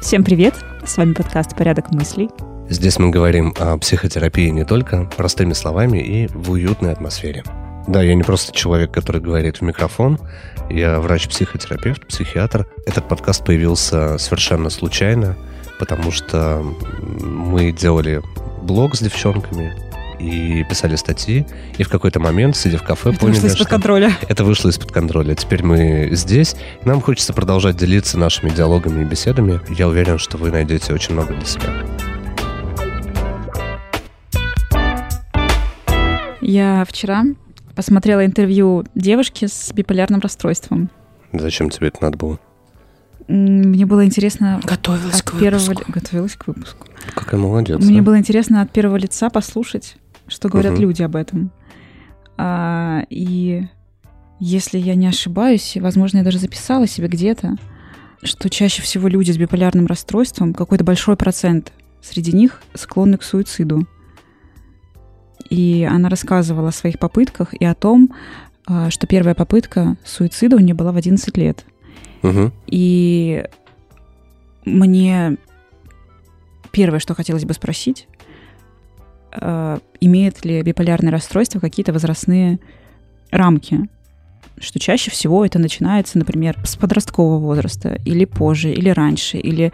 Всем привет! С вами подкаст «Порядок мыслей». Здесь мы говорим о психотерапии не только простыми словами и в уютной атмосфере. Да, я не просто человек, который говорит в микрофон. Я врач-психотерапевт, психиатр. Этот подкаст появился совершенно случайно, потому что мы делали блог с девчонками, и писали статьи, и в какой-то момент, сидя в кафе, Это поняли, вышло из-под что контроля. это вышло из-под контроля. Теперь мы здесь, нам хочется продолжать делиться нашими диалогами и беседами. Я уверен, что вы найдете очень много для себя. Я вчера посмотрела интервью девушки с биполярным расстройством. Зачем тебе это надо было? Мне было интересно Готовилась от к первого... выпуску. Готовилась к выпуску. Какая молодец. Мне а. было интересно от первого лица послушать, что говорят Мгм. люди об этом. А, и если я не ошибаюсь, возможно, я даже записала себе где-то, что чаще всего люди с биполярным расстройством, какой-то большой процент среди них склонны к суициду. И она рассказывала о своих попытках и о том, а, что первая попытка суицида у нее была в 11 лет. Мгм. И мне первое, что хотелось бы спросить, имеет ли биполярное расстройство какие-то возрастные рамки? Что чаще всего это начинается, например, с подросткового возраста, или позже, или раньше, или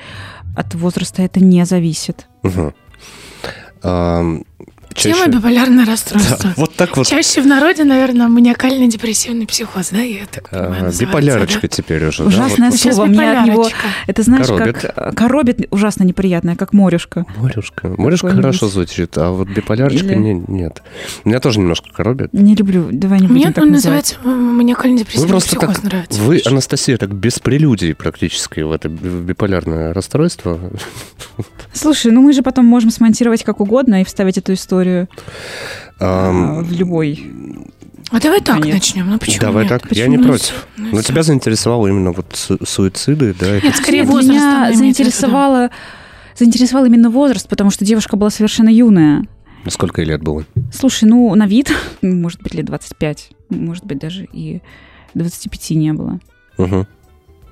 от возраста это не зависит. Мгм. Ам, Тема чаще- биполярное расстройство. Да, вот так вот. Чаще в народе, наверное, маниакально-депрессивный психоз, да, я так а, понимаю, называется, биполярочка да? теперь уже. да, Ужасное вот- Сейчас слово, мне от него-. Это знаешь, Коробит. как э, коробит ужасно неприятное, как морюшка. Морюшка. Морюшка хорошо звучит, а вот биполярочка Или- не- нет. Меня тоже немножко коробит. Не люблю, давай не Мне будем так называть. называется м, маниакально-депрессивный Вы просто психоз так, нравится. вы, больше. Анастасия, так без прелюдий практически в это биполярное расстройство. Слушай, ну мы же потом можем смонтировать как угодно и вставить эту историю Ам, а, в любой. А давай так Нет. начнем, ну почему Давай нет? так, я Почему не Ну, против. ну, Но тебя заинтересовало именно вот су- суициды, да? Нет, скорее возраст. Меня заинтересовало, заинтересовал именно возраст, потому что девушка была совершенно юная. Сколько ей лет было? Слушай, ну, на вид, может быть, лет 25, может быть, даже и 25 не было. Угу.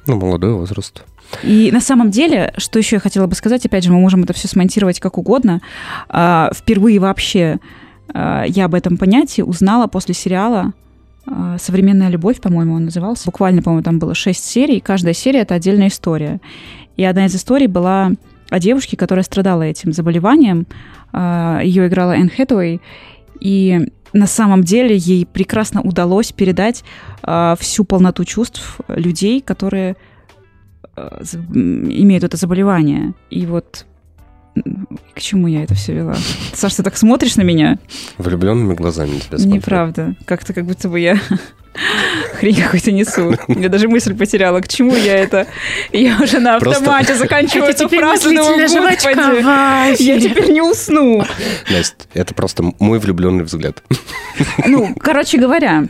Ну, молодой возраст. И на самом деле, что еще я хотела бы сказать, опять же, мы можем это все смонтировать как угодно. А, Впервые вообще а, я об этом понятии узнала после сериала а, «Современная любовь», по-моему, он назывался. Буквально, по-моему, там было шесть серий, каждая серия — это отдельная история. И одна из историй была о девушке, которая страдала этим заболеванием. Ее играла Энн Хэтэуэй, и на самом деле ей прекрасно удалось передать всю полноту чувств людей, которые имеют это заболевание. И вот к чему я это все вела? Саш, ты так смотришь на меня? Влюбленными глазами тебя смотрю. Неправда. Как-то как будто бы я хрень какую-то несу. Я даже мысль потеряла, к чему я это. Я уже на Просто- автомате заканчиваю Это эту фразу, думаю, мыслительная жвачка «Господи, в я теперь не усну. Настя, это просто мой влюбленный взгляд. Ну, короче говоря,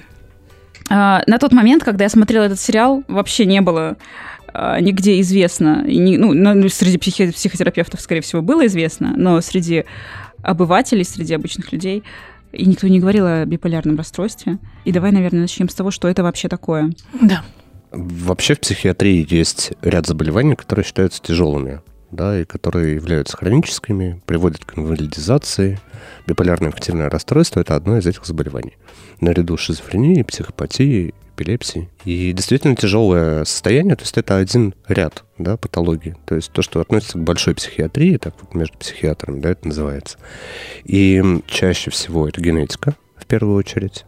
а, на тот момент, когда я смотрела этот сериал, вообще не было нигде известно, и не- ну, ну, среди психи- психотерапевтов, скорее всего, было известно, но среди обывателей, среди обычных людей, и никто не говорил о биполярном расстройстве. И давай, наверное, начнем с того, что это вообще такое. Да. Вообще в психиатрии есть ряд заболеваний, которые считаются тяжелыми, да, и которые являются хроническими, приводят к инвалидизации. Биполярное аффективное расстройство – это одно из этих заболеваний. Наряду с шизофренией, психопатией, эпилепсией. И действительно тяжелое состояние, то есть это один ряд да, патологий. То есть то, что относится к большой психиатрии, так вот между психиатрами, да, это называется. И чаще всего это генетика, в первую очередь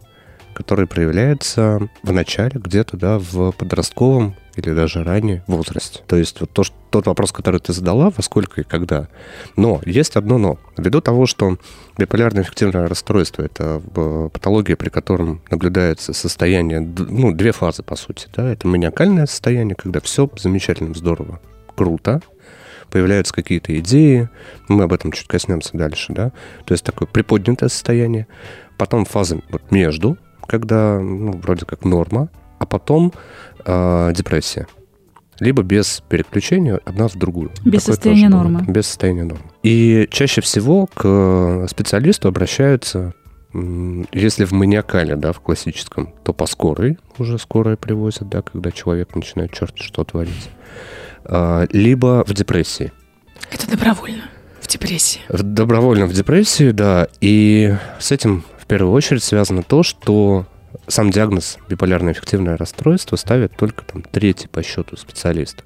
который проявляется в начале, где-то, да, в подростковом или даже ранее возрасте. То есть вот то, что, тот вопрос, который ты задала, во сколько и когда. Но есть одно но. Ввиду того, что биполярное эффективное расстройство – это э, патология, при котором наблюдается состояние, ну, две фазы, по сути. Да? Это маниакальное состояние, когда все замечательно, здорово, круто, появляются какие-то идеи, мы об этом чуть коснемся дальше, да, то есть такое приподнятое состояние, потом фаза вот между, когда, ну, вроде как норма, а потом э, депрессия. Либо без переключения одна в другую. Без Такое состояния тоже бывает. нормы. Без состояния нормы. И чаще всего к специалисту обращаются если в маниакале, да, в классическом, то по скорой уже скорая привозят, да, когда человек начинает черт что творить. А, Либо в депрессии. Это добровольно. В депрессии. Добровольно в депрессии, да. И с этим в первую очередь связано то, что сам диагноз биполярное эффективное расстройство ставит только там третий по счету специалист.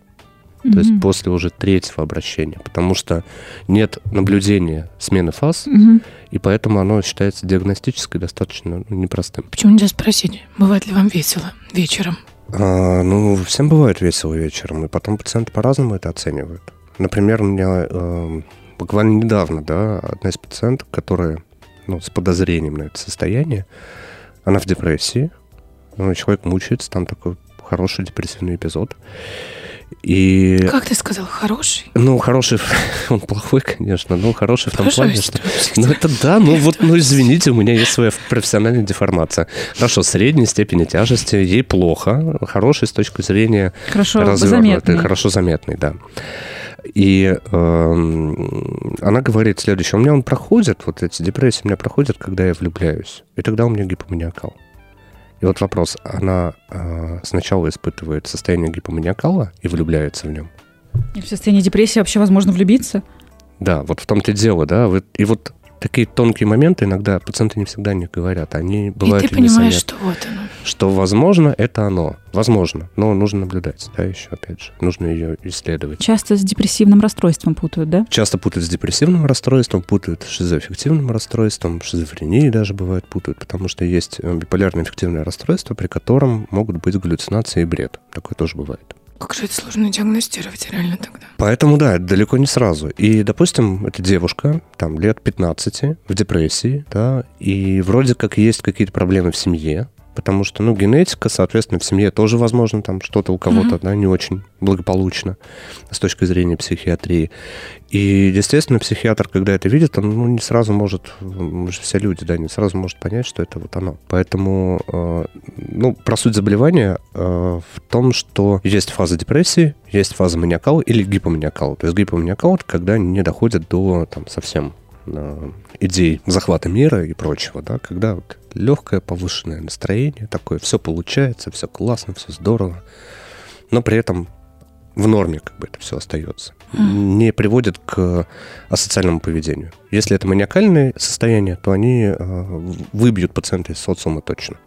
То есть после уже третьего обращения. Потому что нет наблюдения смены фаз, Мгм. и поэтому оно считается диагностически достаточно ну, непростым. Почему нельзя спросить, бывает ли вам весело вечером? А, ну, всем бывает весело вечером, и потом пациенты по-разному это оценивают. Например, у меня эм, буквально недавно, да, одна из пациенток, которая ну, с подозрением на это состояние, она в депрессии, ну, человек мучается, там такой хороший депрессивный эпизод. И, Как ты сказал, хороший? ну, хороший, он плохой, конечно, но хороший в том плане, что... Ну, это да, ну вот, ну извините, у меня есть своя профессиональная деформация. Хорошо, средней степени тяжести, ей плохо, хороший с точки зрения Хорошо развернутый, заметный. хорошо заметный, да. И эм, она говорит следующее. У меня он проходит, вот эти депрессии у меня проходят, когда я влюбляюсь. И тогда у меня гипоманиакал. И вот вопрос, она э, сначала испытывает состояние гипоманиакала и влюбляется в нем? И в состоянии депрессии вообще возможно влюбиться? Да, вот в том-то и дело, да. И вот такие тонкие моменты иногда пациенты не всегда не говорят. Они бывают ты и не понимаешь, что вот оно. Что возможно, это оно. Возможно, но нужно наблюдать, да, еще опять же. Нужно ее исследовать. Часто с депрессивным расстройством путают, да? Часто путают с депрессивным расстройством, путают с шизоаффективным расстройством, шизофренией даже бывает путают, потому что есть э, биполярное эффективное расстройство, при котором могут быть галлюцинации и бред. Такое тоже бывает. Как же это сложно диагностировать реально тогда? Поэтому, да, далеко не сразу. И, допустим, эта девушка, там, лет 15, в депрессии, да, и вроде как есть какие-то проблемы в семье, потому что, ну, генетика, соответственно, в семье тоже, возможно, там что-то у кого-то, Мгм. да, не очень благополучно с точки зрения психиатрии. И, естественно, психиатр, когда это видит, он ну, не сразу может, мы же все люди, да, не сразу может понять, что это вот оно. Поэтому, э, ну, про суть заболевания э, в том, что есть фаза депрессии, есть фаза маниакала или гипоманиакала. То есть гипоманиакал — это когда не доходит до там совсем идей захвата мира и прочего, да, когда вот легкое повышенное настроение, такое все получается, все классно, все здорово, но при этом в норме как бы это все остается. Не приводит к асоциальному поведению. Если это маниакальное состояние, то они э, выбьют пациента из социума точно.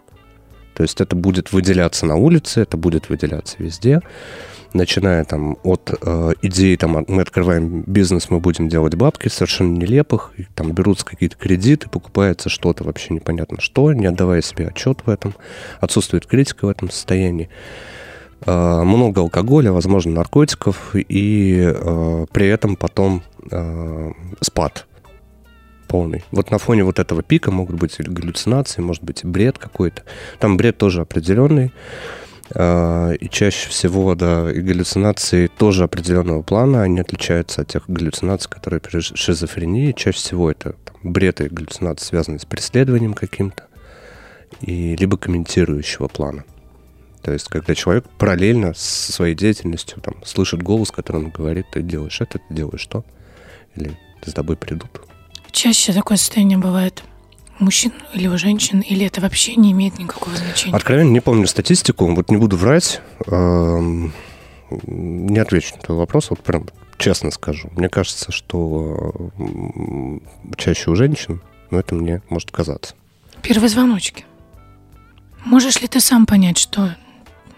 То есть это будет выделяться на улице, это будет выделяться везде, начиная там от э, идеи, там, мы открываем бизнес, мы будем делать бабки, совершенно нелепых, и там берутся какие-то кредиты, покупается что-то вообще непонятно что, не отдавая себе отчет в этом, отсутствует критика в этом состоянии. Э, много алкоголя, возможно, наркотиков, и э, при этом потом э, спад полный. Вот на фоне вот этого пика могут быть галлюцинации, может быть бред какой-то. Там бред тоже определенный. Э, И чаще всего, да, и галлюцинации тоже определенного плана, они отличаются от тех галлюцинаций, которые при шизофрении. Чаще всего это там, бред и галлюцинации связаны с преследованием каким-то, и либо комментирующего плана. То есть, когда человек параллельно со своей деятельностью там, слышит голос, который он говорит, ты делаешь это, ты делаешь то, или за тобой придут. Чаще такое состояние бывает мужчин или у женщин, или это вообще не имеет никакого значения? Откровенно не помню статистику, вот не буду врать, эм, не отвечу на твой вопрос, вот прям честно скажу. Мне кажется, что чаще у женщин, но это мне может казаться. Первые звоночки. Можешь ли ты сам понять, что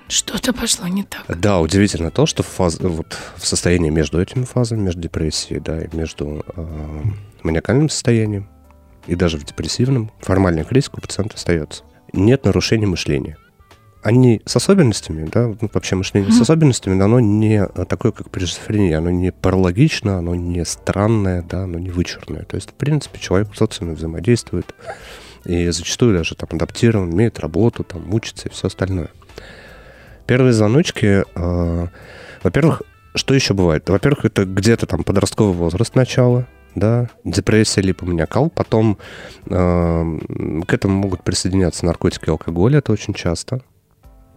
что-то пошло не так? Да, удивительно то, что в, фаз- вот в состоянии между этими фазами, между депрессией, да, и между э, маниакальным состоянием, и даже в депрессивном, формальная критика у пациента остается. Нет нарушения мышления. Они с особенностями, да, ну, вообще мышление с Мгм. особенностями, но оно не такое, как при шизофрении, оно не паралогично, оно не странное, да, оно не вычурное. То есть, в принципе, человек в социуме взаимодействует, и зачастую даже там адаптирован, имеет работу, там, учится и все остальное. Первые звоночки, э, во-первых, что еще бывает? Во-первых, это где-то там подростковый возраст начала, да, депрессия, либо маниакал. Потом э, к этому могут присоединяться наркотики и алкоголь, это очень часто.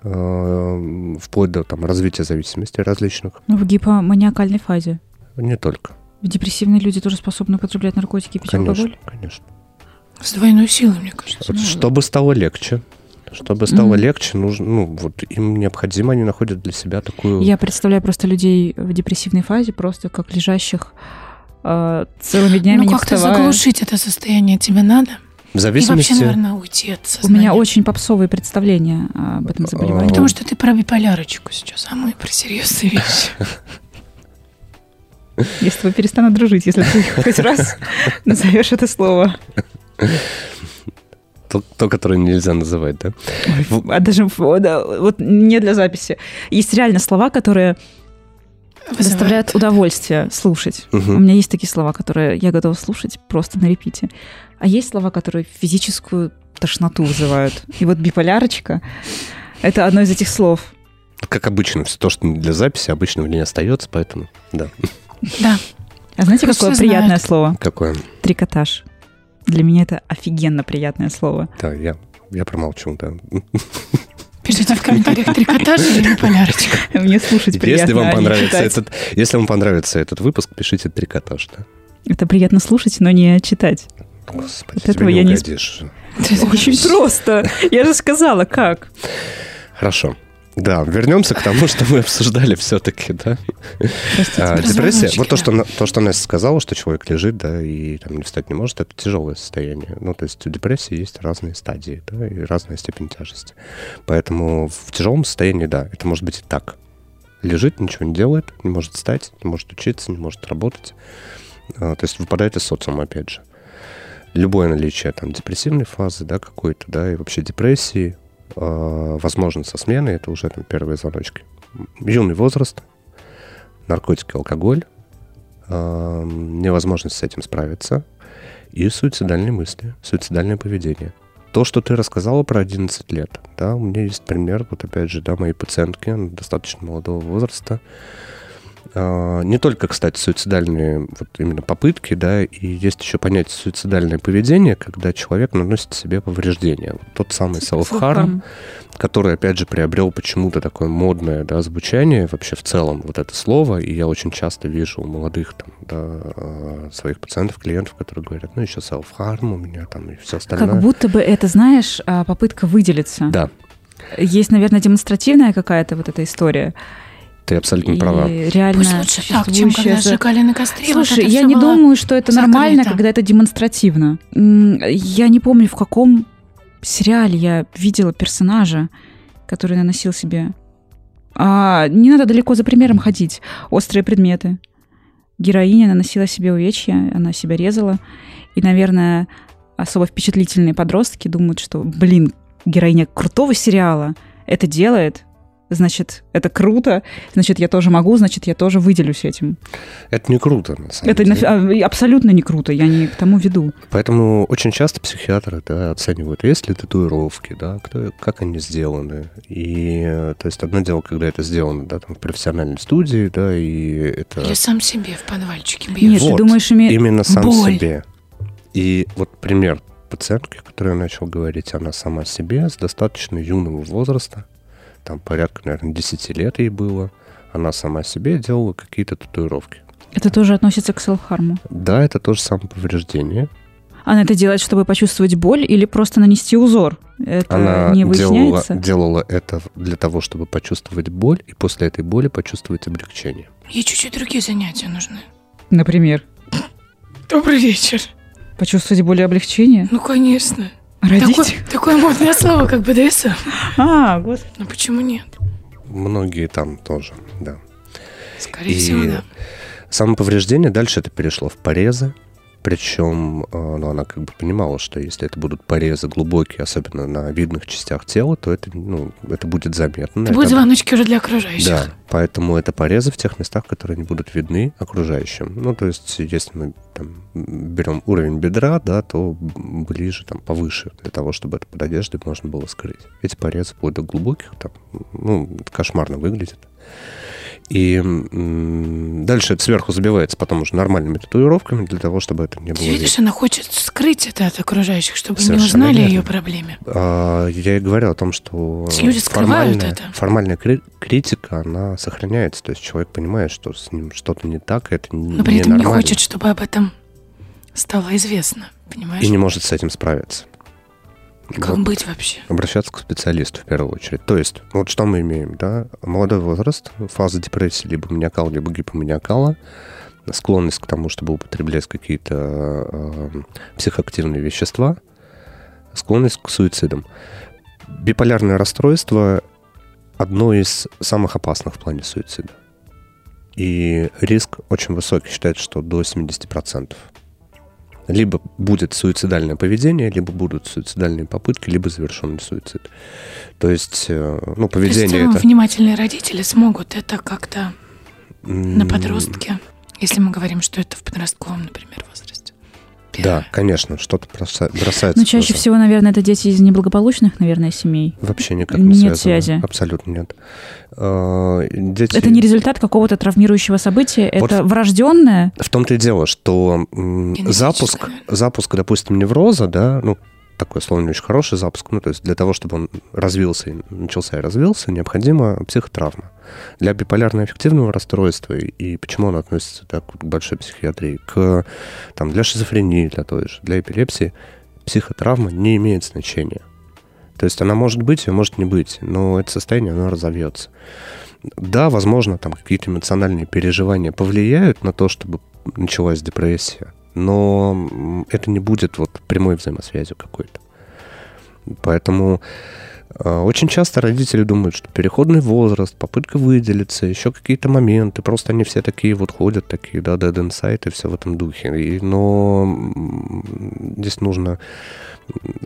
Э, вплоть до там, развития зависимостей различных. Ну, в гипоманиакальной фазе. Не только. Депрессивные люди тоже способны употреблять наркотики и пить Конечно, алкоголь? конечно. С двойной силой, мне кажется. Вот чтобы стало легче, чтобы стало mm-hmm. легче, нужно, ну, вот им необходимо, они находят для себя такую... Я представляю просто людей в депрессивной фазе, просто как лежащих э, целыми днями Ну, как-то заглушить это состояние тебе надо? В зависимости... И вообще, наверное, уйти от сознания. У меня очень попсовые представления об этом заболевании. Потому что ты про биполярочку сейчас, а мы про серьезные вещи. Я с тобой перестану дружить, если ты хоть раз назовешь это слово. То, то, которое нельзя называть, да? А даже да, вот не для записи. Есть реально слова, которые Вызывает. доставляют удовольствие слушать. Угу. У меня есть такие слова, которые я готова слушать просто на репите. А есть слова, которые физическую тошноту вызывают. И вот биполярочка — это одно из этих слов. Как обычно, все то, что не для записи, обычно в ней остается, поэтому да. Да. А знаете, Кто какое приятное слово? Какое? Трикотаж. Для меня это офигенно приятное слово. Да, я, я промолчу, да. Пишите в комментариях трикотаж или полярочка. Мне слушать приятно. Если вам, понравится этот, если вам понравится этот выпуск, пишите трикотаж, да. Это приятно слушать, но не читать. Господи, От этого я угодишь. не... Очень просто. Я же сказала, как. Хорошо. Да, вернемся к тому, что мы обсуждали все-таки, да. А, депрессия, вот то что, то, что Настя сказала, что человек лежит, да, и там не встать не может, это тяжелое состояние. Ну, то есть у депрессии есть разные стадии, да, и разная степень тяжести. Поэтому в тяжелом состоянии, да, это может быть и так. Лежит, ничего не делает, не может встать, не может учиться, не может работать. А, то есть выпадает из социума, опять же. Любое наличие там депрессивной фазы, да, какой-то, да, и вообще депрессии, э, возможно, со сменой, это уже там первые звоночки. Юный возраст, наркотики, алкоголь, э, невозможность с этим справиться. И суицидальные мысли, суицидальное поведение. То, что ты рассказала про 11 лет, да, у меня есть пример, вот опять же, да, моей пациентки достаточно молодого возраста, не только, кстати, суицидальные вот именно попытки, да, и есть еще понятие суицидальное поведение, когда человек наносит себе повреждения. Вот тот самый self-harm, который, опять же, приобрел почему-то такое модное да, звучание вообще в целом, вот это слово, и я очень часто вижу у молодых там, да, а, своих пациентов, клиентов, которые говорят, ну, еще self-harm у меня там и все остальное. Как будто бы это, знаешь, а, попытка выделиться. Да. Есть, наверное, демонстративная какая-то вот эта история. Ты абсолютно и права. Реально Пусть лучше так, чем когда сжигали на костре. Слушай, вот я не думаю, что это нормально, когда это демонстративно. Я не помню, в каком сериале я видела персонажа, который наносил себе... А, не надо далеко за примером ходить. Острые предметы. Героиня наносила себе увечья, она себя резала. И, наверное, особо впечатлительные подростки думают, что, блин, героиня крутого сериала это делает, значит, это круто, значит, я тоже могу, значит, я тоже выделюсь этим. Это не круто, на самом это деле. Это абсолютно не круто, я не к тому веду. Поэтому очень часто психиатры да, оценивают, есть ли татуировки, да, кто, как они сделаны. И, то есть, одно дело, когда это сделано, да, там, в профессиональной студии, да, и это... Или сам себе в подвальчике бьешь. Нет, вот, ты думаешь, име... именно сам Боль. себе. И вот пример пациентки, которую я начал говорить, она сама себе с достаточно юного возраста, там порядка, наверное, 10 лет ей было, она сама себе делала какие-то татуировки. Это тоже относится к селф-харму? Да, это тоже самоповреждение. Она это делает, чтобы почувствовать боль или просто нанести узор? Это Она не выясняется? Делала, делала это для того, чтобы почувствовать боль, и после этой боли почувствовать облегчение. Ей чуть-чуть другие занятия нужны. Например? Добрый вечер. Почувствовать боль и облегчение? Ну, конечно. Родить? Такое, такое модное слово, как БДСМ. А, господи. Ну почему нет? Многие там тоже, да. Скорее и всего, да. Самоповреждение дальше это перешло в порезы, причем э, ну, она как бы понимала, что если это будут порезы глубокие, особенно на видных частях тела, то это, ну, это будет заметно. Это будут звоночки уже для окружающих. Да, поэтому это порезы в тех местах, которые не будут видны окружающим. Ну, то есть, если мы там, берем уровень бедра, да, то ближе, там, повыше, для того, чтобы это под одеждой можно было скрыть. Эти порезы до глубоких, там, ну, кошмарно выглядит. И дальше это сверху забивается потом уже нормальными татуировками для того, чтобы это не было Видишь, видно. она хочет скрыть это от окружающих, чтобы Совершенно не узнали верно. ее проблеме. А, я и говорил о том, что люди формальная, это. формальная критика, она сохраняется. То есть человек понимает, что с ним что-то не так, это Но при этом не хочет, чтобы об этом стало известно, понимаешь? И не может с этим справиться. Как вот. быть вообще? Обращаться к специалисту в первую очередь. То есть, вот что мы имеем, да? Молодой возраст, фаза депрессии, либо маниакала, либо гипоманиакала, склонность к тому, чтобы употреблять какие-то э, психоактивные вещества, склонность к суицидам. Биполярное расстройство одно из самых опасных в плане суицида. И риск очень высокий, считается, что до 70% либо будет суицидальное поведение, либо будут суицидальные попытки, либо завершенный суицид. То есть, э, ну, поведение... То есть, это... внимательные родители смогут это как-то на подростке, если мы говорим, что это в подростковом, например, Да, конечно, что-то бросается. Но чаще всего, наверное, это дети из неблагополучных, наверное, семей. Вообще никак не Нет связано. связи. Абсолютно нет. А, дети... Это не результат какого-то травмирующего события, вот это врожденное. В том-то и дело, что запуск, запуск, допустим, невроза, да, ну, такой, словно не очень хороший запуск. Ну, то есть для того, чтобы он развился, начался и развился, необходима психотравма. Для биполярно-эффективного расстройства, и почему он относится так, к большой психиатрии, к, там, для шизофрении, для той же, для эпилепсии, психотравма не имеет значения. То есть она может быть, а может не быть, но это состояние, оно разовьется. Да, возможно, там какие-то эмоциональные переживания повлияют на то, чтобы началась депрессия, но это не будет вот прямой взаимосвязью какой-то. Поэтому э, очень часто родители думают, что переходный возраст, попытка выделиться, еще какие-то моменты, просто они все такие вот ходят, такие, да, dead inside и все в этом духе. И, но здесь нужно,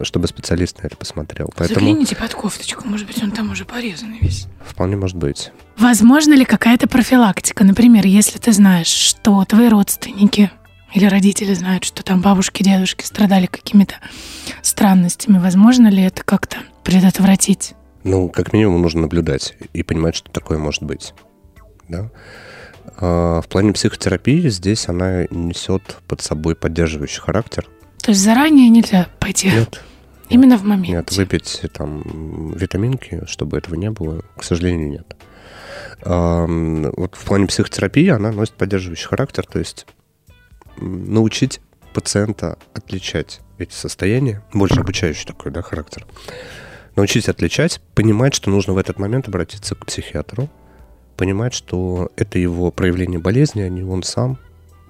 чтобы специалист на это посмотрел. Поэтому... Загляните под кофточку, может быть, он там уже порезанный весь. Вполне может быть. Возможно ли какая-то профилактика? Например, если ты знаешь, что твои родственники или родители знают, что там бабушки, дедушки страдали какими-то странностями. Возможно ли это как-то предотвратить? Ну, как минимум, нужно наблюдать и понимать, что такое может быть. Да? А в плане психотерапии здесь она несет под собой поддерживающий характер. То есть заранее нельзя пойти? Нет. Именно в моменте? Нет, выпить там витаминки, чтобы этого не было, к сожалению, нет. А, вот в плане психотерапии она носит поддерживающий характер, то есть научить пациента отличать эти состояния, больше обучающий такой да, характер, научить отличать, понимать, что нужно в этот момент обратиться к психиатру, понимать, что это его проявление болезни, а не он сам.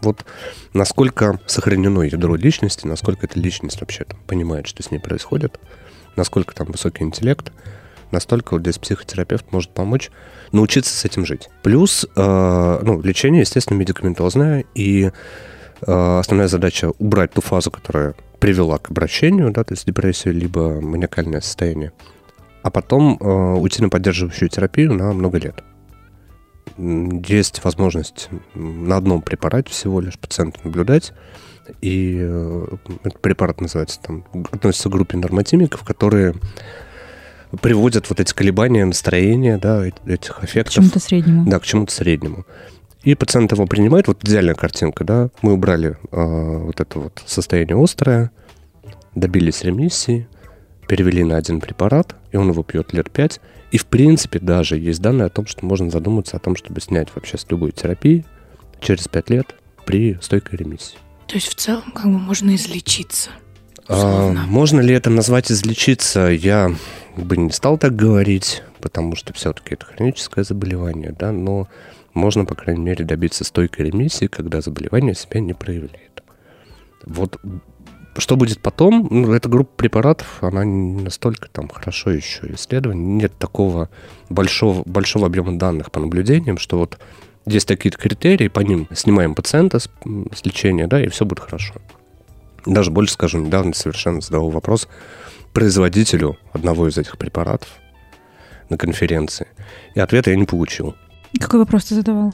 Вот насколько сохранено ядро личности, насколько эта личность вообще там, понимает, что с ней происходит, насколько там высокий интеллект, настолько вот здесь психотерапевт может помочь научиться с этим жить. Плюс, э, ну, лечение, естественно, медикаментозное, и основная задача убрать ту фазу, которая привела к обращению, да, то есть депрессию, либо маниакальное состояние, а потом э, уйти на поддерживающую терапию на много лет. Есть возможность на одном препарате всего лишь пациента наблюдать, и э, этот препарат называется, там, относится к группе нормотимиков, которые приводят вот эти колебания настроения, да, этих эффектов. К чему-то среднему. Да, к чему-то среднему. И пациент его принимает. Вот идеальная картинка, да. Мы убрали э, вот это вот состояние острое, добились ремиссии, перевели на один препарат, и он его пьет лет пять. И, в принципе, даже есть данные о том, что можно задуматься о том, чтобы снять вообще с любой терапии через пять лет при стойкой ремиссии. То есть в целом как бы можно излечиться? А, можно ли это назвать излечиться? Я бы не стал так говорить, потому что все-таки это хроническое заболевание, да, но можно, по крайней мере, добиться стойкой ремиссии, когда заболевание себя не проявляет. Вот что будет потом? Ну, эта группа препаратов, она не настолько там хорошо еще исследована. Нет такого большого, большого объема данных по наблюдениям, что вот есть такие-то критерии, по ним снимаем пациента с, с лечения, да, и все будет хорошо. Даже больше скажу, недавно совершенно задал вопрос производителю одного из этих препаратов на конференции. И ответа я не получил. Какой вопрос ты задавал?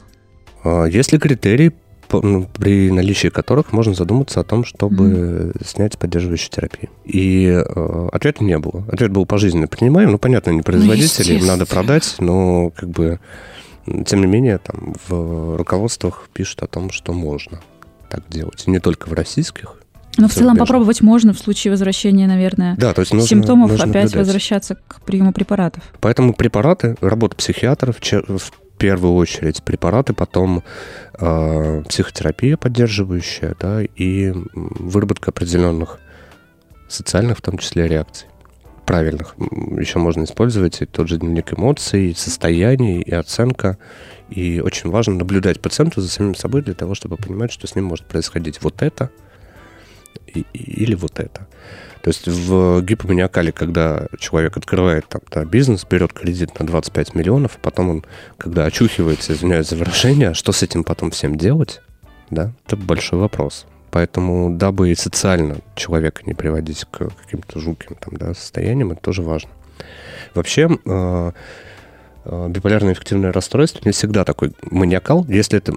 А, есть ли критерии, ну, при наличии которых можно задуматься о том, чтобы mm-hmm. снять поддерживающую терапию. И э, ответа не было. Ответ был пожизненно принимаем. Ну, понятно, не производители, ну, им надо продать, но как бы, тем не менее, там в руководствах пишут о том, что можно так делать. И не только в российских, но в целом попробовать можно в случае возвращения, наверное, да, то есть нужно, симптомов нужно опять наблюдать. возвращаться к приему препаратов. Поэтому препараты, работа психиатров, первую очередь препараты, потом э, психотерапия поддерживающая, да, и выработка определенных социальных, в том числе, реакций правильных. Еще можно использовать и тот же дневник эмоций, состояний, и оценка. И очень важно наблюдать пациенту за самим собой для того, чтобы понимать, что с ним может происходить вот это и, или вот это. То есть в гипоманиакале, когда человек открывает там, да, бизнес, берет кредит на 25 миллионов, а потом он, когда очухивается, извиняюсь за выражение, что с этим потом всем делать, да, это большой вопрос. Поэтому, дабы и социально человека не приводить к каким-то жутким там, да, состояниям, это тоже важно. Вообще, э, э, биполярное эффективное расстройство не всегда такой маниакал. Если это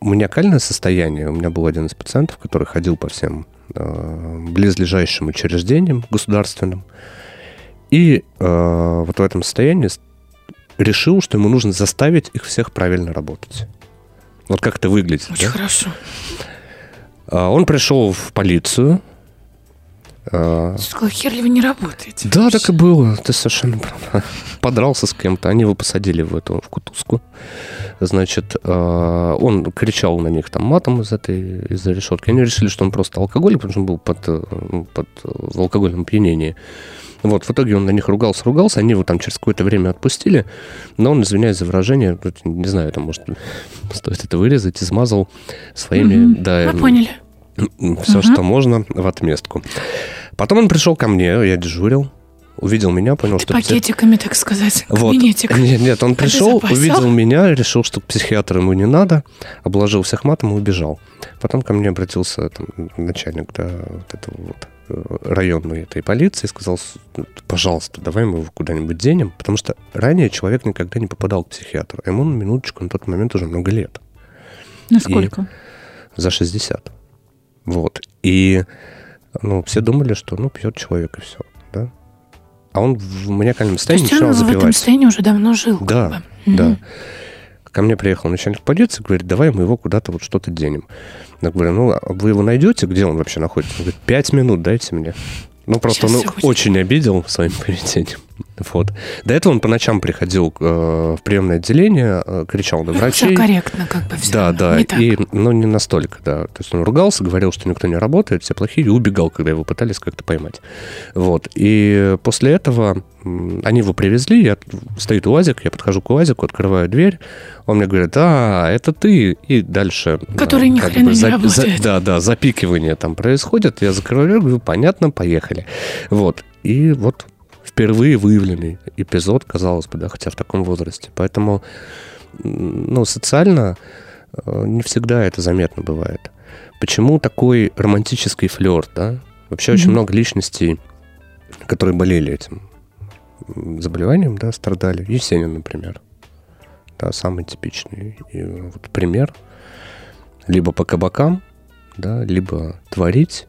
маниакальное состояние, у меня был один из пациентов, который ходил по всем э, близлежащим учреждениям государственным, и вот в этом состоянии решил, что ему нужно заставить их всех правильно работать. Вот как это выглядит. Очень да? хорошо. А, он пришел в полицию. А, ты сказал, хер ли вы не работаете? Да, вообще? так и было. Ты совершенно прав. Подрался с кем-то. Они его посадили в эту в кутузку. Значит, а, он кричал на них там матом из этой из решетки. Они решили, что он просто алкоголик, потому что он был под, э, под, в алкогольном опьянении. Вот, в итоге он на них ругался, ругался, они его там через какое-то время отпустили, но он, извиняюсь за выражение, не знаю, там, может, стоит это вырезать, измазал своими... Mm-hmm. Да, Мы поняли. Все, угу. что можно, в отместку. Потом он пришел ко мне, я дежурил, увидел меня, понял, Ты что... пакетиками, так сказать, вот. Нет, нет, он пришел, увидел меня, решил, что к психиатру ему не надо, обложил всех матом и убежал. Потом ко мне обратился там, начальник да, вот этого вот э, районной этой полиции и сказал, пожалуйста, давай мы его куда-нибудь денем, потому что ранее человек никогда не попадал к психиатру. Ему на минуточку на тот момент уже много лет. Насколько? И за 60. Вот. И ну, все думали, что ну, пьет человек и все. Да? А он в маниакальном состоянии То есть начинал он в этом состоянии уже давно жил. Да, как бы. да. Ко мне приехал начальник полиции, говорит, давай мы его куда-то вот что-то денем. Я говорю, ну, а вы его найдете, где он вообще находится? Он говорит, пять минут дайте мне. Ну, просто Сейчас он очень обидел своим поведением. Вот. До этого он по ночам приходил э, в приемное отделение, э, кричал на ну, врачей. Все корректно, как бы все. Да, равно. да. Не так. И, ну, не настолько, да. То есть он ругался, говорил, что никто не работает, все плохие, и убегал, когда его пытались как-то поймать. Вот. И после этого они его привезли, я, стоит УАЗик, я подхожу к УАЗику, открываю дверь, он мне говорит, да, это ты, и дальше... Который ни хрена бы, не за, работает. За, да, да, запикивание там происходит, я закрываю дверь, говорю, понятно, поехали. Вот. И вот впервые выявленный эпизод, казалось бы, да, хотя в таком возрасте. Поэтому, ну, социально э, не всегда это заметно бывает. Почему такой романтический флер, да? Вообще mm-hmm. очень много личностей, которые болели этим заболеванием, да, страдали. Есенин, например. Да, самый типичный и вот пример. Либо по кабакам, да, либо творить,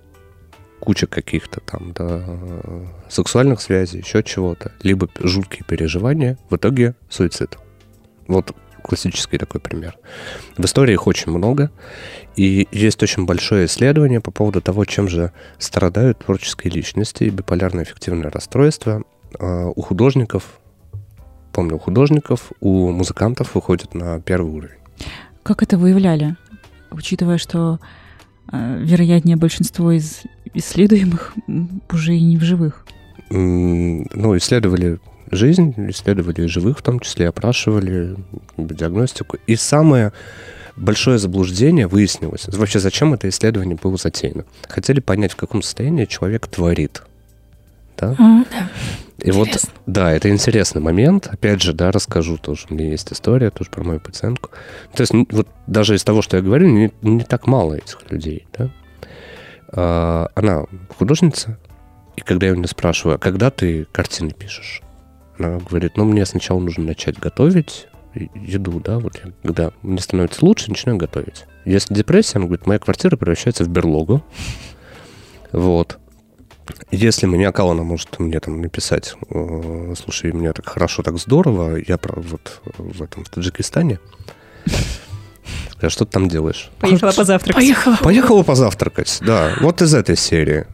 куча каких-то там, да, сексуальных связей, еще чего-то, либо жуткие переживания, в итоге суицид. Вот классический такой пример. В истории их очень много, и есть очень большое исследование по поводу того, чем же страдают творческие личности и биполярное эффективное расстройство. А, у художников, помню, у художников, у музыкантов выходит на первый уровень. Как это выявляли? Учитывая, что а, вероятнее большинство из исследуемых уже и не в живых. Ну, исследовали жизнь, исследовали живых, в том числе опрашивали диагностику. И самое большое заблуждение выяснилось. Вообще, зачем это исследование было затеяно? Хотели понять, в каком состоянии человек творит. Да? Mm, да. И Интересно. вот, да, это интересный момент. Опять же, да, расскажу тоже. У меня есть история тоже про мою пациентку. То есть, вот даже из того, что я говорю, не, не так мало этих людей, да. А, она художница, и когда я у нее спрашиваю, а когда ты картины пишешь? Она говорит, ну, мне сначала нужно начать готовить еду, да, вот я, когда мне становится лучше, начинаю готовить. Если депрессия, она говорит, моя квартира превращается в берлогу. Вот. Если маниакал, она может мне там написать, «Э, слушай, мне так хорошо, так здорово, я вот в этом в Таджикистане. А что ты там делаешь? Поехала позавтракать. Поехала. Поехала позавтракать, да. Вот из этой серии.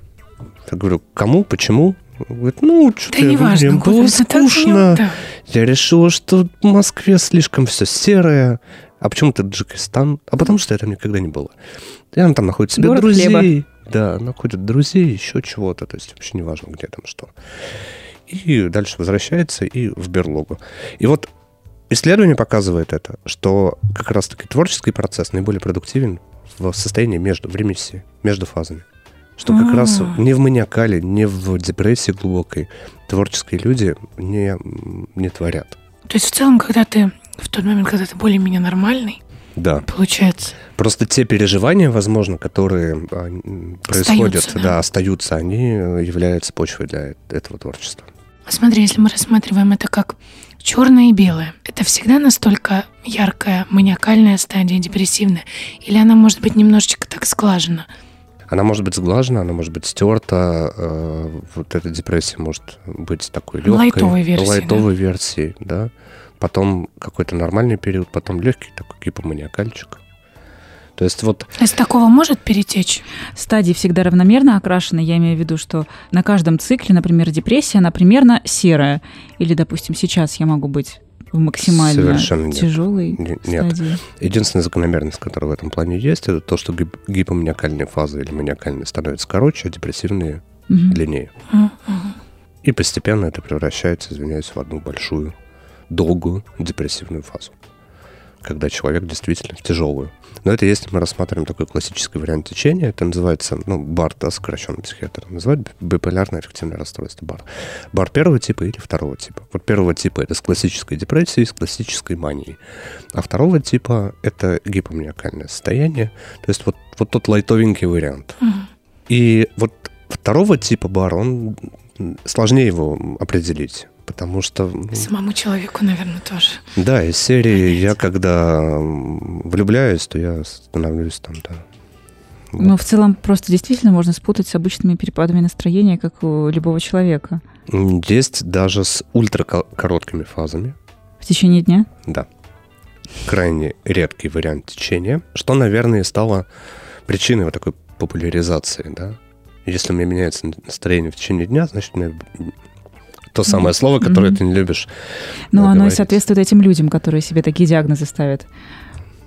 Я говорю, кому, почему? Говорит, ну, что-то Да не важно, было это скучно. да. Я решила, что в Москве слишком все серое. А почему ты Таджикистан? А потому что я там никогда не было. И она там находит себе Город друзей. хлеба. Да, находит друзей, еще чего-то. То есть вообще не важно, где там что. И дальше возвращается и в берлогу. И вот исследование показывает это, что как раз-таки творческий процесс наиболее продуктивен в состоянии между, в ремиссии, между фазами. Что как раз А. не в маниакале, не в депрессии глубокой творческие люди не, не творят. То есть в целом, когда ты в тот момент, когда ты более-менее нормальный, Да. получается, Просто те переживания, возможно, которые а, происходят, Остаются, да. да. остаются, они являются почвой для этого творчества. А смотри, если мы рассматриваем это как черное и белое, это всегда настолько яркая маниакальная стадия, депрессивная? Или она может быть немножечко так сглажена? Она может быть сглажена, она может быть стерта. э, вот эта депрессия может быть такой легкой. Лайтовой версией, Лайтовой версией, да. Потом какой-то нормальный период, потом легкий такой гипоманиакальчик. То есть вот Из такого может перетечь? Стадии всегда равномерно окрашены. Я имею в виду, что на каждом цикле, например, депрессия, она примерно серая. Или, допустим, сейчас я могу быть в максимально Совершенно тяжелой Не- нет. стадии. единственная закономерность, которая в этом плане есть, это то, что гип- гипоманиакальные фазы или маниакальные становятся короче, а депрессивные Мгм. длиннее. Мгм. И постепенно это превращается, извиняюсь, в одну большую, долгую депрессивную фазу. Когда человек действительно в тяжелую. Но это если мы рассматриваем такой классический вариант течения, это называется, ну, БАР, да, сокращенно психиатр называют, би- биполярное аффективное расстройство БАР. БАР первого типа или второго типа. Вот первого типа это с классической депрессией, с классической манией. А второго типа это гипоманиакальное состояние. То есть вот, вот тот лайтовенький вариант. И вот второго типа бар, он сложнее его определить. Потому что, Самому человеку, наверное, тоже. да, из серии я когда влюбляюсь, то я становлюсь там, да. Вот. Ну, в целом, просто действительно можно спутать с обычными перепадами настроения, как у любого человека. Есть даже с ультракороткими фазами, В течение дня. да. Крайне редкий вариант течения, что, наверное, стало причиной вот такой популяризации, да. Если у меня меняется настроение в течение дня, значит, у меня то самое слово, которое Мгм. ты не любишь. Да, оно и соответствует этим людям, которые себе такие диагнозы ставят.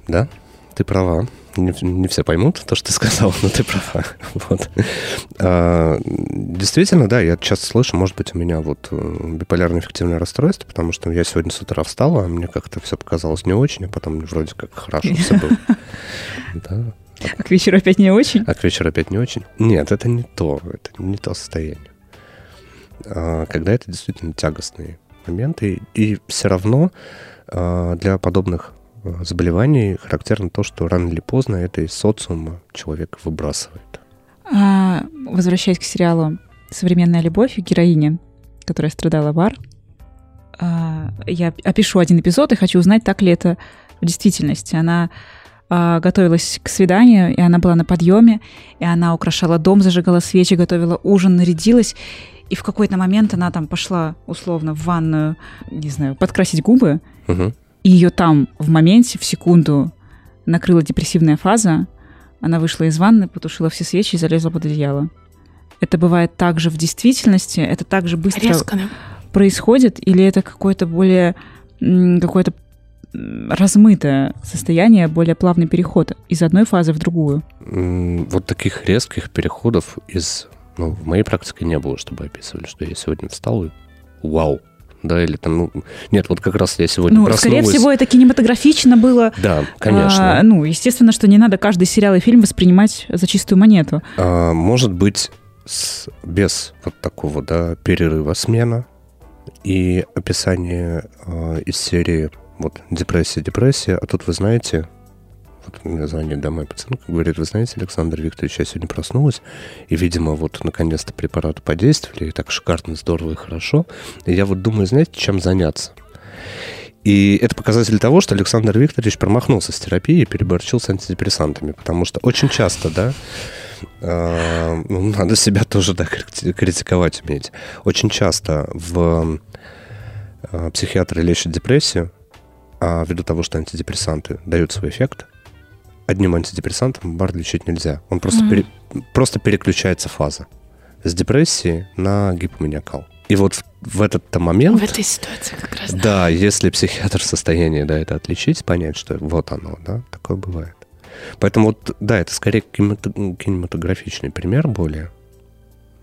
Да, ты права. Не, не все поймут то, что ты сказал, но ты права. Вот. А, действительно, да, я часто слышу, может быть, у меня вот э, биполярное эффективное расстройство, потому что я сегодня с утра встала, а мне как-то все показалось не очень, а потом вроде как хорошо все было. Да. А к вечеру опять не очень. А к вечеру опять не очень? Нет, это не то, это не то состояние. А, Когда это действительно тягостные моменты, и все равно а, для подобных а, заболеваний характерно то, что рано или поздно это из социума человек выбрасывает. А, возвращаясь к сериалу «Современная любовь» героине, которая страдала бар, а, я опишу один эпизод и хочу узнать, так ли это в действительности. Она а, готовилась к свиданию, и она была на подъеме, и она украшала дом, зажигала свечи, готовила ужин, нарядилась. И в какой-то момент она там пошла условно в ванную, не знаю, подкрасить губы, Мгм. и ее там в моменте, в секунду накрыла депрессивная фаза. Она вышла из ванны, потушила все свечи и залезла под одеяло. Это бывает также в действительности, это также быстро Резко, да? происходит, или это какое-то более какое-то размытое состояние, более плавный переход из одной фазы в другую. Вот таких резких переходов из... Ну, в моей практике не было, чтобы описывали, что я сегодня встал и вау. Да, или там, ну... Нет, вот как раз я сегодня Ну, скорее проснулась. всего, это кинематографично было. Да, конечно. А, ну, естественно, что не надо каждый сериал и фильм воспринимать за чистую монету. А, может быть, с- без вот такого, да, перерыва смена и описание а, из серии вот депрессия, депрессия, а тут вы знаете, вот мне звонит домой пациентка, говорит, вы знаете, Александр Викторович, я сегодня проснулась, и, видимо, вот наконец-то препараты подействовали, и так шикарно, здорово и хорошо, и я вот думаю, знаете, чем заняться? И это показатель того, что Александр Викторович промахнулся с терапией и переборчил с антидепрессантами, потому что очень часто, да, э, ну, надо себя тоже да, крити- критиковать уметь. Очень часто в э, психиатры лечат депрессию, а ввиду того, что антидепрессанты дают свой эффект, одним антидепрессантом бар лечить нельзя. Он просто, Мгм. пере- просто переключается фаза. с депрессии на гипоманиакал. И вот в этот момент... В этой ситуации как раз. Да, да если психиатр в состоянии да, это отличить, понять, что вот оно, да, такое бывает. Поэтому вот, да, это скорее кинематографичный пример более.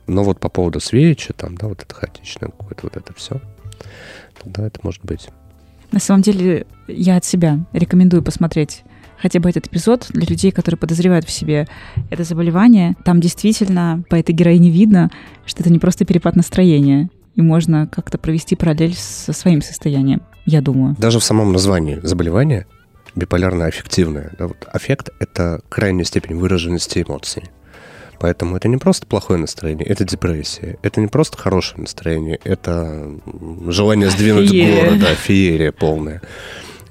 Но вот по поводу свечи, там, да, вот это хаотичное какое-то вот это все, да, это может быть. На самом деле, я от себя рекомендую посмотреть хотя бы этот эпизод для людей, которые подозревают в себе это заболевание. Там действительно по этой героине видно, что это не просто перепад настроения, и можно как-то провести параллель со своим состоянием, я думаю. Даже в самом названии заболевания биполярно-аффективное. Да, вот аффект — это крайняя степень выраженности эмоций. Поэтому это не просто плохое настроение, это депрессия. Это не просто хорошее настроение, это желание сдвинуть город, да, феерия полная.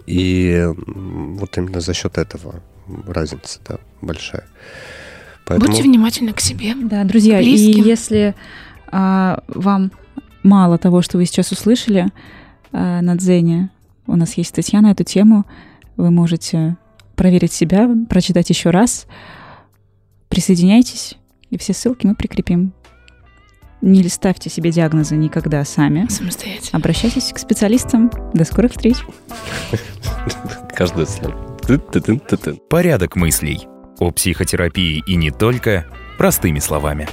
И вот именно за счет этого разница да, большая. Поэтому... Будьте внимательны к себе. Да, друзья, близким. и если а, вам мало того, что вы сейчас услышали а, на Дзене, у нас есть статья на эту тему, вы можете проверить себя, прочитать еще раз. Присоединяйтесь, и все ссылки мы прикрепим. Не ставьте себе диагнозы никогда сами. Самостоятельно. Обращайтесь к специалистам. До скорых встреч. Каждое слово. Порядок мыслей. О психотерапии и не только простыми словами.